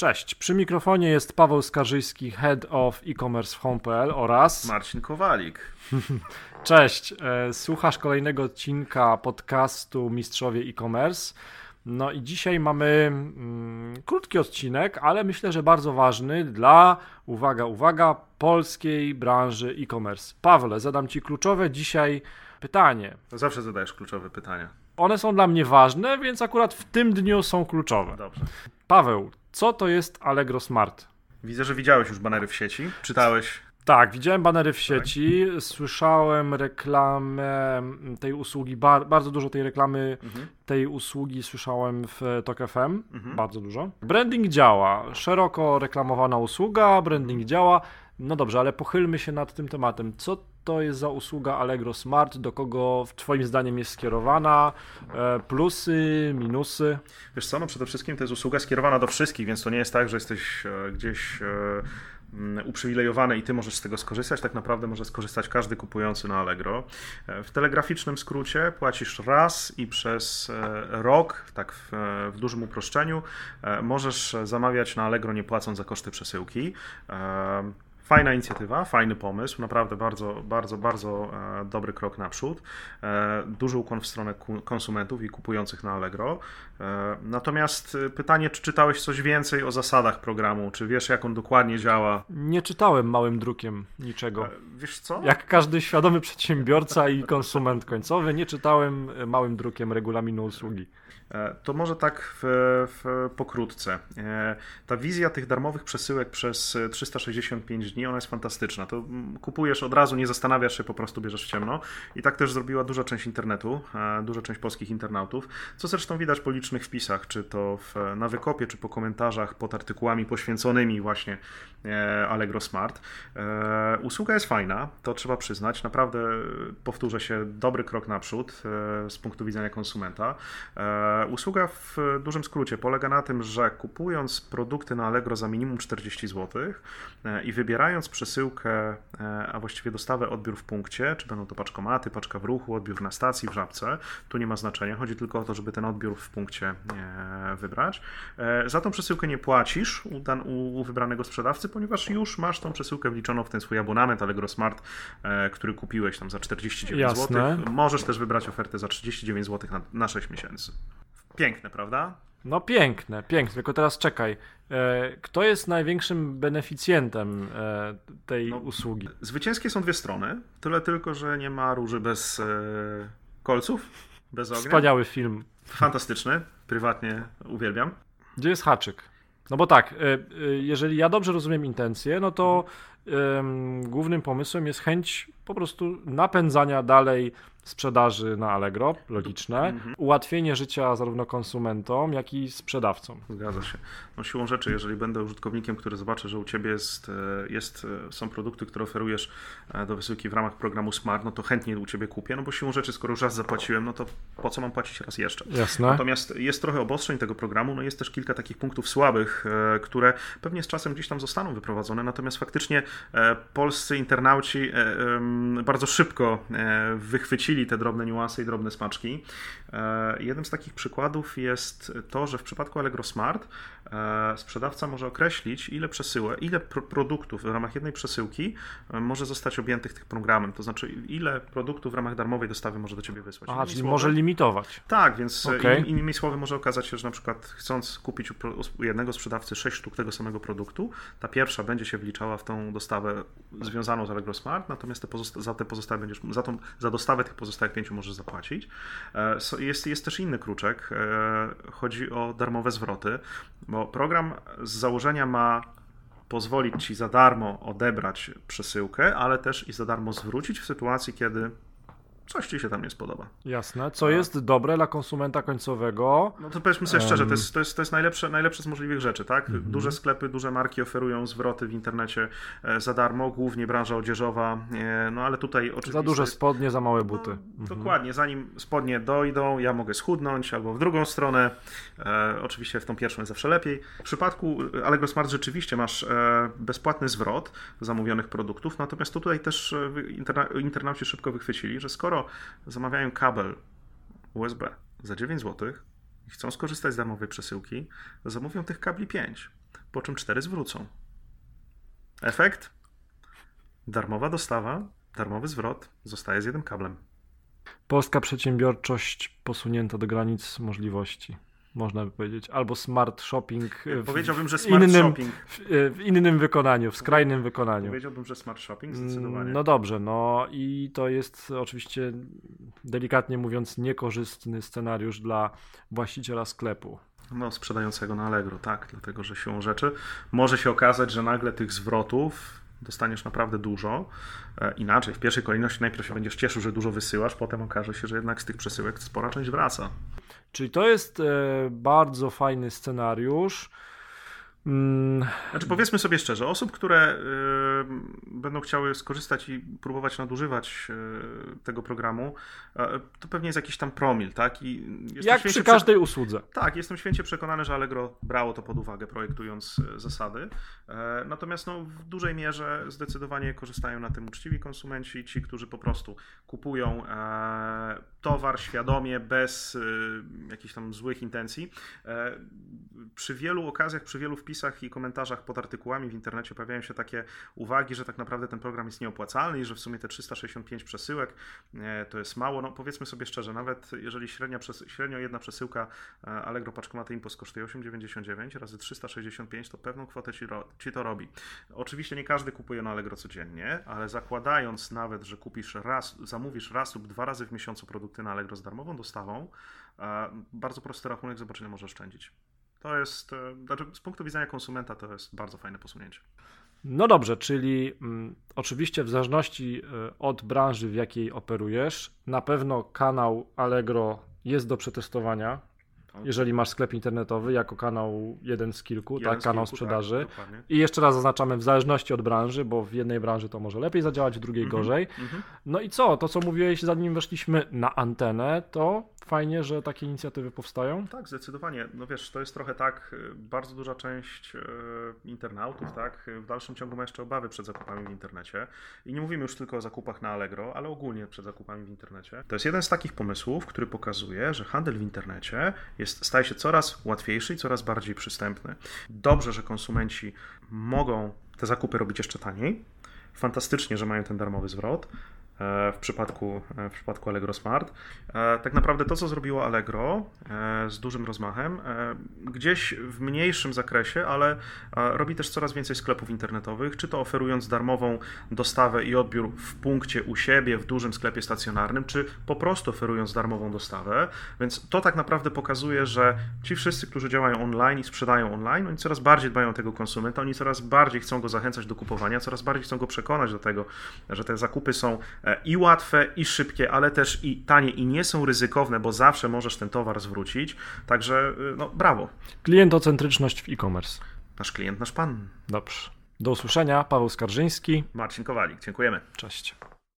Cześć, przy mikrofonie jest Paweł Skarżyński, Head of e-commerce w Home.pl oraz Marcin Kowalik. Cześć, e, słuchasz kolejnego odcinka podcastu Mistrzowie e-commerce. No i dzisiaj mamy mm, krótki odcinek, ale myślę, że bardzo ważny dla, uwaga, uwaga, polskiej branży e-commerce. Pawle, zadam Ci kluczowe dzisiaj pytanie. Zawsze zadajesz kluczowe pytania. One są dla mnie ważne, więc akurat w tym dniu są kluczowe. Dobrze. Paweł, co to jest Allegro Smart? Widzę, że widziałeś już banery w sieci. Czytałeś. Tak, widziałem banery w sieci, słyszałem reklamę tej usługi, bar bardzo dużo tej reklamy Mhm. tej usługi słyszałem w Tok FM, Mhm. bardzo dużo. Branding działa, szeroko reklamowana usługa, branding działa. No dobrze, ale pochylmy się nad tym tematem. Co to jest za usługa Allegro Smart? Do kogo Twoim zdaniem jest skierowana? E, Plusy, minusy? Wiesz co, no przede wszystkim to jest usługa skierowana do wszystkich, więc to nie jest tak, że jesteś e, gdzieś e, uprzywilejowany i ty możesz z tego skorzystać. Tak naprawdę może skorzystać każdy kupujący na Allegro. W telegraficznym skrócie płacisz raz i przez rok, tak w, w dużym uproszczeniu, możesz zamawiać na Allegro nie płacąc za koszty przesyłki. Fajna inicjatywa, fajny pomysł, naprawdę bardzo, bardzo, bardzo e, dobry krok naprzód. E, duży ukłon w stronę konsumentów i kupujących na Allegro. E, natomiast pytanie, czy czytałeś coś więcej o zasadach programu? Czy wiesz, jak on dokładnie działa? Nie czytałem małym drukiem niczego. Wiesz co? Jak każdy świadomy przedsiębiorca i konsument końcowy, nie czytałem małym drukiem regulaminu usługi. To może tak w, w, pokrótce. Ta wizja tych darmowych przesyłek przez e, 365 dni, ona jest fantastyczna. To mm, kupujesz od razu, nie zastanawiasz się, po prostu bierzesz w ciemno. I tak też zrobiła duża część internetu, e, duża część polskich internautów, co zresztą widać po licznych wpisach, czy to w, na wykopie, czy po komentarzach pod artykułami poświęconymi właśnie e, Allegro Smart. E, Usługa jest fajna, to trzeba przyznać. Naprawdę, powtórzę się, dobry krok naprzód z punktu widzenia konsumenta. Usługa w dużym skrócie polega na tym, że kupując produkty na Allegro za minimum 40 zł i wybierając przesyłkę, e, a właściwie dostawę, odbiór w punkcie, czy będą to paczkomaty, paczka w ruchu, odbiór na stacji, w żabce, tu nie ma znaczenia. Chodzi tylko o to, żeby ten odbiór w punkcie e, wybrać. E, Za tą przesyłkę nie płacisz u, dan- u, wybranego sprzedawcy, ponieważ już masz tą przesyłkę wliczoną w ten swój abonament Allegro Smart, który kupiłeś tam za 49 Jasne. zł. Możesz też wybrać ofertę za 39 zł na, na 6 miesięcy. Piękne, prawda? No piękne, piękne, tylko teraz czekaj. E, Kto jest największym beneficjentem e, tej No, usługi? Zwycięskie są dwie strony, tyle tylko, że nie ma róży bez e, kolców, bez ognia. Wspaniały film. Fantastyczny, prywatnie uwielbiam. Gdzie jest haczyk? No bo tak, jeżeli ja dobrze rozumiem intencje, no to em, głównym pomysłem jest chęć po prostu napędzania dalej sprzedaży na Allegro, logiczne, Mhm. ułatwienie życia zarówno konsumentom, jak i sprzedawcom. Zgadza się. No siłą rzeczy, jeżeli będę użytkownikiem, który zobaczy, że u Ciebie jest, e, jest, e, są produkty, które oferujesz e, do wysyłki w ramach programu Smart, no to chętnie u Ciebie kupię, no bo siłą rzeczy, skoro już raz zapłaciłem, no to po co mam płacić raz jeszcze? Jasne. Natomiast jest trochę obostrzeń tego programu, no jest też kilka takich punktów słabych, które pewnie z czasem gdzieś tam zostaną wyprowadzone, natomiast faktycznie polscy internauci e, bardzo szybko e, wychwycili te drobne niuanse i drobne smaczki. E, Jednym z takich przykładów jest to, że w przypadku Allegro Smart e, sprzedawca może określić, ile przesyłek, ile pro- produktów w ramach jednej przesyłki e, może zostać objętych tym programem, to znaczy ile produktów w ramach darmowej dostawy może do Ciebie wysłać. Aha, czyli słowy- może limitować. tak, więc e, in, innymi słowy może okazać się, że na przykład chcąc kupić u, jednego sprzedawcy 6 sztuk tego samego produktu, ta pierwsza będzie się wliczała w tą dostawę związaną z Allegro Smart, natomiast te za te pozostałe będziesz, za, tą, za dostawę tych pozostałych pięciu możesz zapłacić. E, Jest, jest też inny kruczek, e, chodzi o darmowe zwroty, bo program z założenia ma pozwolić Ci za darmo odebrać przesyłkę, ale też i za darmo zwrócić w sytuacji, kiedy coś Ci się tam nie spodoba. Jasne. Co jest dobre dla konsumenta końcowego. No to powiedzmy sobie szczerze, to jest, to jest, to jest najlepsze, najlepsze z możliwych rzeczy, tak? Mhm. Duże sklepy, duże marki oferują zwroty w internecie e, za darmo, głównie branża odzieżowa, e, no ale tutaj oczywiście... Za duże spodnie, za małe buty. No, dokładnie, zanim spodnie dojdą, ja mogę schudnąć albo w drugą stronę. E, oczywiście w tą pierwszą jest zawsze lepiej. W przypadku Allegro Smart rzeczywiście masz e, bezpłatny zwrot zamówionych produktów, natomiast tutaj też e, interna internauci szybko wychwycili, że skoro zamawiają kabel USB za 9 zł i chcą skorzystać z darmowej przesyłki, zamówią tych kabli 5. po czym cztery zwrócą. Efekt? Darmowa dostawa, darmowy zwrot zostaje z jednym kablem. Polska przedsiębiorczość posunięta do granic możliwości można by powiedzieć, albo smart shopping. W, Powiedziałbym, że smart innym, shopping. W, w, innym wykonaniu, w skrajnym wykonaniu. Powiedziałbym, że smart shopping zdecydowanie. No dobrze, no i to jest oczywiście delikatnie mówiąc niekorzystny scenariusz dla właściciela sklepu. No, sprzedającego na Allegro, tak, dlatego że siłą rzeczy może się okazać, że nagle tych zwrotów dostaniesz naprawdę dużo. E, inaczej, w pierwszej kolejności najpierw się będziesz cieszył, że dużo wysyłasz, potem okaże się, że jednak z tych przesyłek spora część wraca. Czyli to jest e, bardzo fajny scenariusz. Mm. Znaczy powiedzmy sobie szczerze, osób, które y, będą chciały skorzystać i próbować nadużywać y, tego programu, y, to pewnie jest jakiś tam promil, tak? I Jak przy każdej prze... usłudze. Tak, jestem święcie przekonany, że Allegro brało to pod uwagę, projektując zasady. Natomiast no, w dużej mierze zdecydowanie korzystają na tym uczciwi konsumenci, ci, którzy po prostu kupują towar świadomie, bez jakichś tam złych intencji. Przy wielu okazjach, przy wielu wpisach i komentarzach pod artykułami w internecie pojawiają się takie uwagi, że tak naprawdę ten program jest nieopłacalny i że w sumie te 365 przesyłek e, to jest mało. No powiedzmy sobie szczerze, nawet jeżeli średnia, średnio jedna przesyłka e, Allegro Paczkomaty Impost kosztuje 8,99 razy 365, to pewną kwotę ci, ci to robi. Oczywiście nie każdy kupuje na Allegro codziennie, ale zakładając nawet, że kupisz raz, zamówisz raz lub dwa razy w miesiącu produkty na Allegro z darmową dostawą, e, bardzo prosty rachunek zobaczenia może oszczędzić. To jest, e, znaczy z punktu widzenia konsumenta to jest bardzo fajne posunięcie. No dobrze, czyli mm, oczywiście w zależności e, od branży, w jakiej operujesz, na pewno kanał Allegro jest do przetestowania, tak. jeżeli masz sklep internetowy jako kanał jeden z kilku, jeden tak, z kanał kilku, sprzedaży. Tak, I jeszcze raz zaznaczamy w zależności od branży, bo w jednej branży to może lepiej zadziałać, w drugiej -hmm, gorzej. -hmm. No i co, to co mówiłeś zanim weszliśmy na antenę, to fajnie, że takie inicjatywy powstają. Tak, zdecydowanie. No wiesz, to jest trochę tak, y, bardzo duża część y, internautów, tak, w dalszym ciągu ma jeszcze obawy przed zakupami w internecie. I nie mówimy już tylko o zakupach na Allegro, ale ogólnie przed zakupami w internecie. To jest jeden z takich pomysłów, który pokazuje, że handel w internecie jest, staje się coraz łatwiejszy i coraz bardziej przystępny. Dobrze, że konsumenci mogą te zakupy robić jeszcze taniej. Fantastycznie, że mają ten darmowy zwrot. E, w przypadku, e, w przypadku Allegro Smart. E, tak naprawdę to, co zrobiło Allegro z dużym rozmachem, gdzieś w mniejszym zakresie, ale robi też coraz więcej sklepów internetowych, czy to oferując darmową dostawę i odbiór w punkcie u siebie, w dużym sklepie stacjonarnym, czy po prostu oferując darmową dostawę. Więc to tak naprawdę pokazuje, że ci wszyscy, którzy działają online i sprzedają online, oni coraz bardziej dbają o tego konsumenta, oni coraz bardziej chcą go zachęcać do kupowania, coraz bardziej chcą go przekonać do tego, że te zakupy są i łatwe, i szybkie, ale też i tanie i nie są ryzykowne, bo zawsze możesz ten towar zwrócić. Także y, no, brawo. Klientocentryczność w e-commerce. Nasz klient, nasz pan. Dobrze. Do usłyszenia. Paweł Skarżyński. Marcin Kowalik. Dziękujemy. Cześć.